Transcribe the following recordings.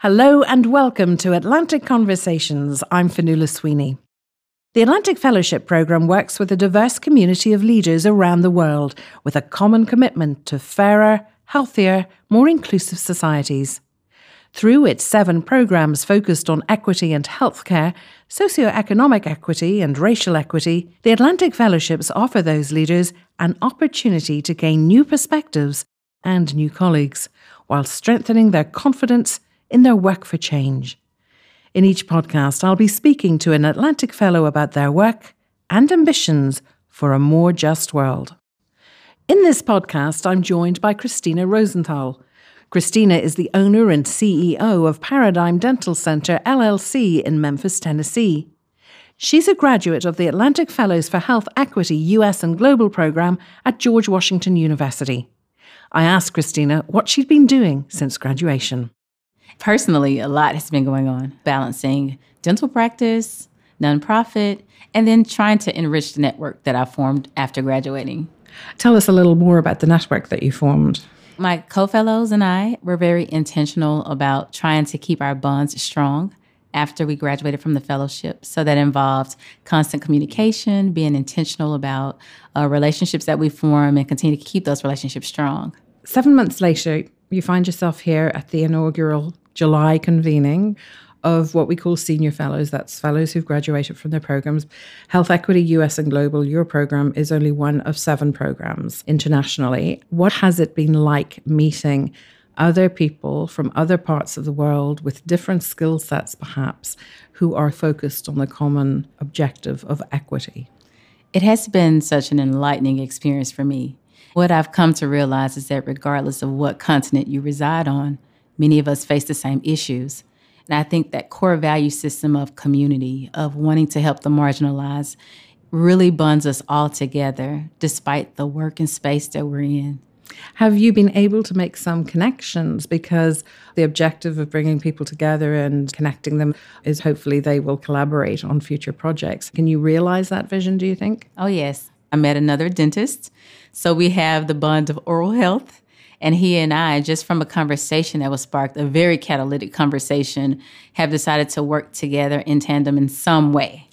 Hello and welcome to Atlantic Conversations. I'm Fionnuala Sweeney. The Atlantic Fellowship Programme works with a diverse community of leaders around the world with a common commitment to fairer, healthier, more inclusive societies. Through its seven programmes focused on equity and healthcare, socio-economic equity, and racial equity, the Atlantic Fellowships offer those leaders an opportunity to gain new perspectives and new colleagues, while strengthening their confidence in their work for change. In each podcast, I'll be speaking to an Atlantic Fellow about their work and ambitions for a more just world. In this podcast, I'm joined by Christina Rosenthal. Christina is the owner and CEO of Paradigm Dental Center LLC in Memphis, Tennessee. She's a graduate of the Atlantic Fellows for Health Equity US and Global program at George Washington University. I asked Christina what she'd been doing since graduation. Personally, a lot has been going on, balancing dental practice, nonprofit, and then trying to enrich the network that I formed after graduating. Tell us a little more about the network that you formed. My co fellows and I were very intentional about trying to keep our bonds strong after we graduated from the fellowship. So that involved constant communication, being intentional about uh, relationships that we form, and continue to keep those relationships strong. Seven months later, you find yourself here at the inaugural July convening of what we call senior fellows. That's fellows who've graduated from their programs. Health Equity US and Global, your program is only one of seven programs internationally. What has it been like meeting other people from other parts of the world with different skill sets, perhaps, who are focused on the common objective of equity? It has been such an enlightening experience for me. What I've come to realize is that regardless of what continent you reside on, many of us face the same issues. And I think that core value system of community, of wanting to help the marginalized, really bonds us all together despite the work and space that we're in. Have you been able to make some connections? Because the objective of bringing people together and connecting them is hopefully they will collaborate on future projects. Can you realize that vision, do you think? Oh, yes. I met another dentist. So we have the bond of oral health and he and I, just from a conversation that was sparked, a very catalytic conversation, have decided to work together in tandem in some way.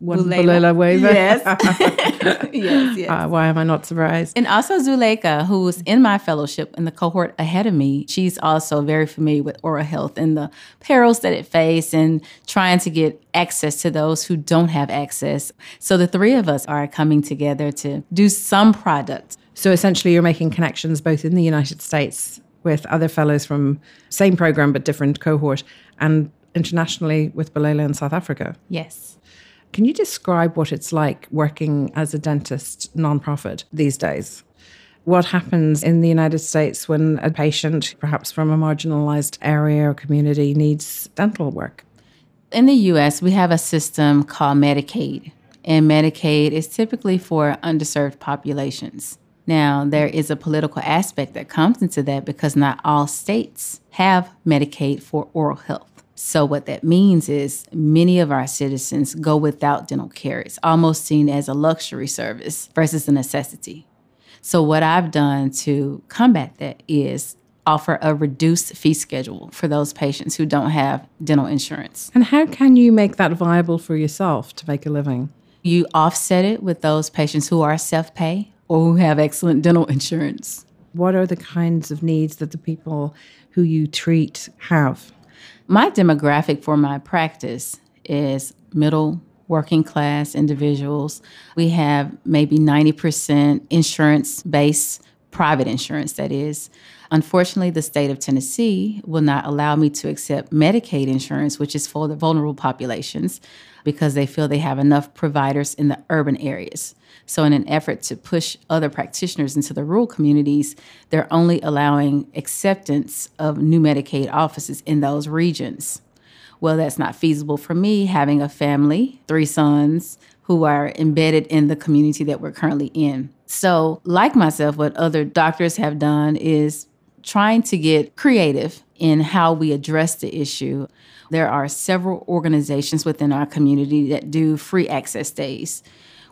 One Bulela Vava. Yes. yes, yes. Uh, why am I not surprised? And also Zuleika, who's in my fellowship in the cohort ahead of me, she's also very familiar with oral health and the perils that it faces and trying to get access to those who don't have access. So the three of us are coming together to do some product so essentially, you're making connections both in the United States with other fellows from same program but different cohort, and internationally with Bulela in South Africa. Yes. Can you describe what it's like working as a dentist nonprofit these days? What happens in the United States when a patient, perhaps from a marginalized area or community, needs dental work? In the US, we have a system called Medicaid, and Medicaid is typically for underserved populations. Now, there is a political aspect that comes into that because not all states have Medicaid for oral health. So, what that means is many of our citizens go without dental care. It's almost seen as a luxury service versus a necessity. So, what I've done to combat that is offer a reduced fee schedule for those patients who don't have dental insurance. And how can you make that viable for yourself to make a living? You offset it with those patients who are self pay or who have excellent dental insurance. What are the kinds of needs that the people who you treat have? My demographic for my practice is middle working class individuals. We have maybe 90% insurance based, private insurance, that is. Unfortunately, the state of Tennessee will not allow me to accept Medicaid insurance, which is for the vulnerable populations, because they feel they have enough providers in the urban areas. So, in an effort to push other practitioners into the rural communities, they're only allowing acceptance of new Medicaid offices in those regions. Well, that's not feasible for me, having a family, three sons who are embedded in the community that we're currently in. So, like myself, what other doctors have done is trying to get creative in how we address the issue. There are several organizations within our community that do free access days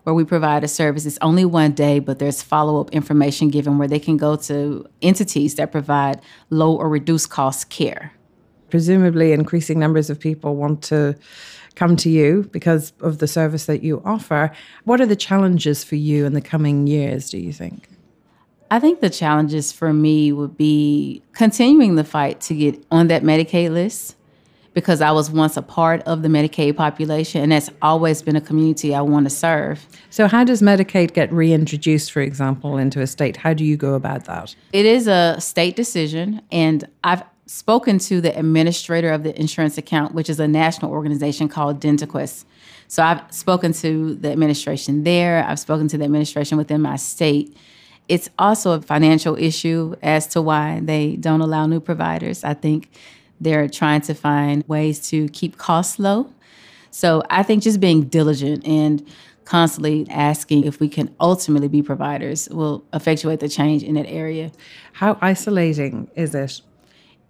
where we provide a service. It's only one day, but there's follow up information given where they can go to entities that provide low or reduced cost care. Presumably, increasing numbers of people want to come to you because of the service that you offer. What are the challenges for you in the coming years, do you think? I think the challenges for me would be continuing the fight to get on that Medicaid list because I was once a part of the Medicaid population, and that's always been a community I want to serve. So, how does Medicaid get reintroduced, for example, into a state? How do you go about that? It is a state decision, and I've spoken to the administrator of the insurance account, which is a national organization called DentaQuest. So, I've spoken to the administration there, I've spoken to the administration within my state it's also a financial issue as to why they don't allow new providers. I think they're trying to find ways to keep costs low. So I think just being diligent and constantly asking if we can ultimately be providers will effectuate the change in that area. How isolating is it?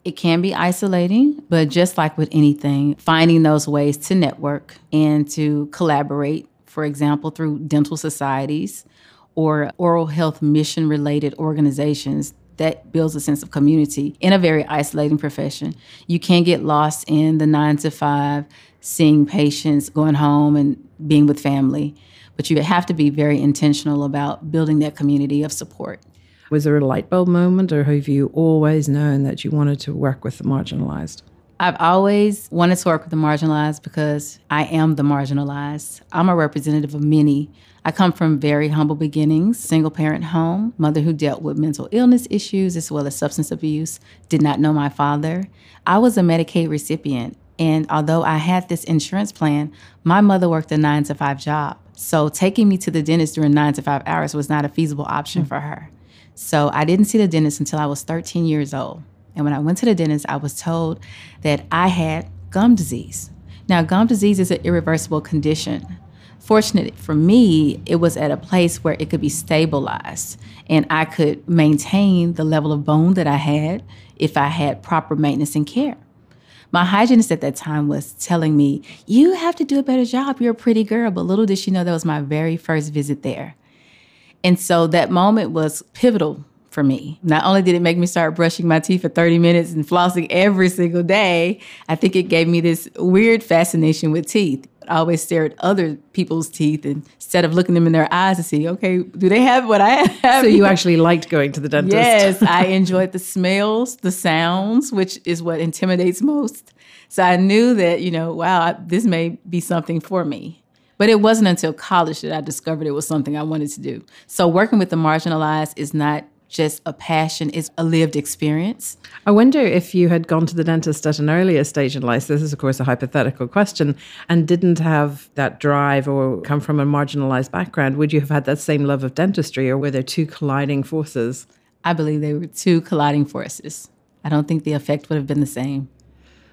It can be isolating, but just like with anything, finding those ways to network and to collaborate, for example, through dental societies or oral health mission related organizations that builds a sense of community in a very isolating profession. You can get lost in the nine to five, seeing patients, going home, and being with family. But you have to be very intentional about building that community of support. Was there a light bulb moment, or have you always known that you wanted to work with the marginalized? I've always wanted to work with the marginalized because I am the marginalized. I'm a representative of many. I come from very humble beginnings, single parent home, mother who dealt with mental illness issues as well as substance abuse, did not know my father. I was a Medicaid recipient, and although I had this insurance plan, my mother worked a nine to five job. So taking me to the dentist during nine to five hours was not a feasible option mm-hmm. for her. So I didn't see the dentist until I was 13 years old. And when I went to the dentist, I was told that I had gum disease. Now, gum disease is an irreversible condition. Fortunately for me, it was at a place where it could be stabilized and I could maintain the level of bone that I had if I had proper maintenance and care. My hygienist at that time was telling me, You have to do a better job. You're a pretty girl. But little did she know that was my very first visit there. And so that moment was pivotal for me. Not only did it make me start brushing my teeth for 30 minutes and flossing every single day, I think it gave me this weird fascination with teeth. I always stare at other people's teeth instead of looking them in their eyes to see, okay, do they have what I have? So you actually liked going to the dentist? Yes, I enjoyed the smells, the sounds, which is what intimidates most. So I knew that, you know, wow, this may be something for me. But it wasn't until college that I discovered it was something I wanted to do. So working with the marginalized is not just a passion, it's a lived experience. I wonder if you had gone to the dentist at an earlier stage in life, this is, of course, a hypothetical question, and didn't have that drive or come from a marginalized background, would you have had that same love of dentistry, or were there two colliding forces? I believe they were two colliding forces. I don't think the effect would have been the same.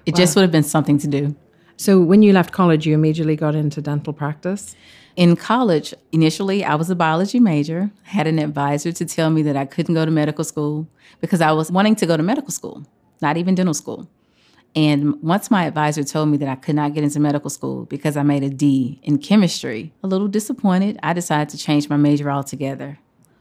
It wow. just would have been something to do. So, when you left college, you immediately got into dental practice? In college, initially, I was a biology major, had an advisor to tell me that I couldn't go to medical school because I was wanting to go to medical school, not even dental school. And once my advisor told me that I could not get into medical school because I made a D in chemistry, a little disappointed, I decided to change my major altogether.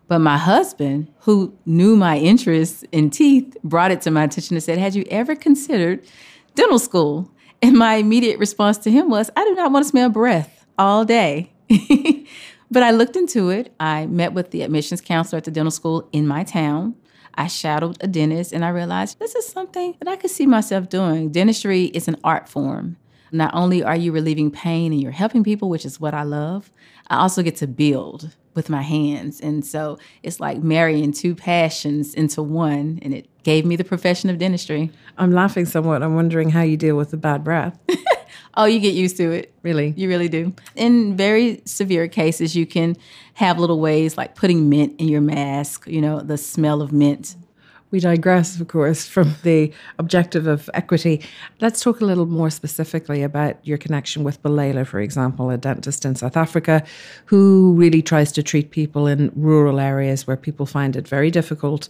But my husband, who knew my interest in teeth, brought it to my attention and said, Had you ever considered dental school? And my immediate response to him was, I do not want to smell breath all day. but I looked into it. I met with the admissions counselor at the dental school in my town. I shadowed a dentist and I realized this is something that I could see myself doing. Dentistry is an art form. Not only are you relieving pain and you're helping people, which is what I love, I also get to build with my hands. And so it's like marrying two passions into one, and it gave me the profession of dentistry. I'm laughing somewhat. I'm wondering how you deal with the bad breath. Oh, you get used to it. Really? You really do. In very severe cases, you can have little ways like putting mint in your mask, you know, the smell of mint. We digress, of course, from the objective of equity. Let's talk a little more specifically about your connection with Bulela, for example, a dentist in South Africa who really tries to treat people in rural areas where people find it very difficult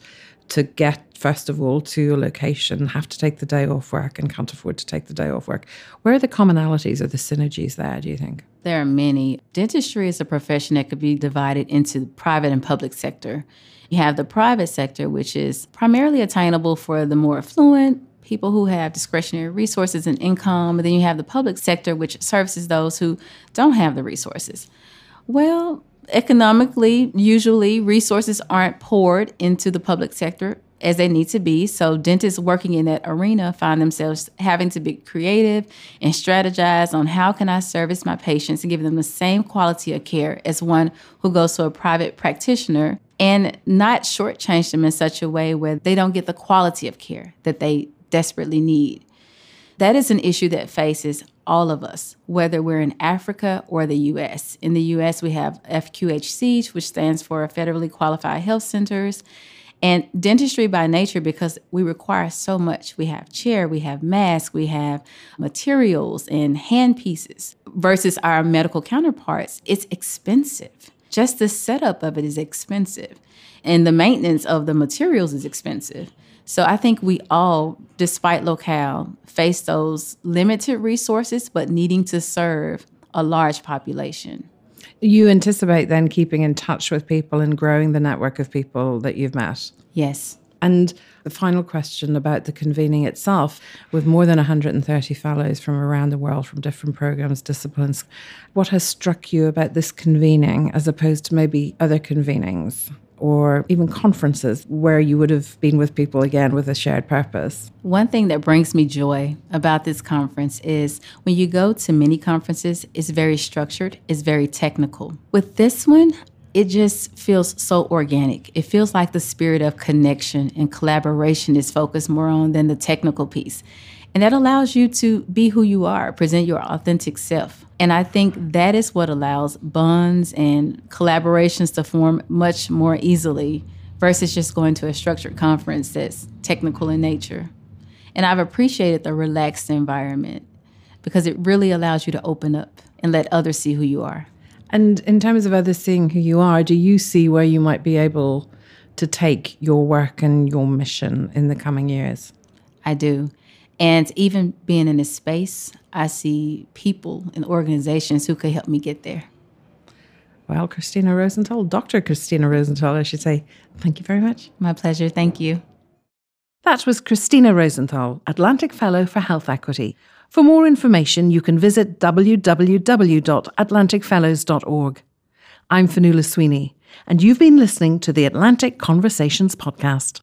to get first of all to a location, have to take the day off work and can't afford to take the day off work. Where are the commonalities or the synergies there, do you think? There are many. Dentistry is a profession that could be divided into the private and public sector. You have the private sector, which is primarily attainable for the more affluent, people who have discretionary resources and income, and then you have the public sector, which services those who don't have the resources. Well, economically, usually resources aren't poured into the public sector as they need to be. So dentists working in that arena find themselves having to be creative and strategize on how can I service my patients and give them the same quality of care as one who goes to a private practitioner and not shortchange them in such a way where they don't get the quality of care that they desperately need. That is an issue that faces all of us, whether we're in Africa or the US. In the US, we have FQHCs, which stands for Federally Qualified Health Centers. And dentistry by nature, because we require so much, we have chair, we have masks, we have materials and hand pieces versus our medical counterparts, it's expensive. Just the setup of it is expensive. And the maintenance of the materials is expensive. So I think we all, despite locale, face those limited resources, but needing to serve a large population. You anticipate then keeping in touch with people and growing the network of people that you've met? Yes. And the final question about the convening itself, with more than 130 fellows from around the world from different programs, disciplines, what has struck you about this convening as opposed to maybe other convenings? or even conferences where you would have been with people again with a shared purpose. One thing that brings me joy about this conference is when you go to many conferences, it's very structured, it's very technical. With this one, it just feels so organic. It feels like the spirit of connection and collaboration is focused more on than the technical piece. And that allows you to be who you are, present your authentic self. And I think that is what allows bonds and collaborations to form much more easily versus just going to a structured conference that's technical in nature. And I've appreciated the relaxed environment because it really allows you to open up and let others see who you are. And in terms of others seeing who you are, do you see where you might be able to take your work and your mission in the coming years? I do. And even being in this space, I see people and organizations who could help me get there. Well, Christina Rosenthal, Dr. Christina Rosenthal, I should say, thank you very much. My pleasure. Thank you. That was Christina Rosenthal, Atlantic Fellow for Health Equity. For more information, you can visit www.atlanticfellows.org. I'm Fionnuala Sweeney, and you've been listening to the Atlantic Conversations podcast.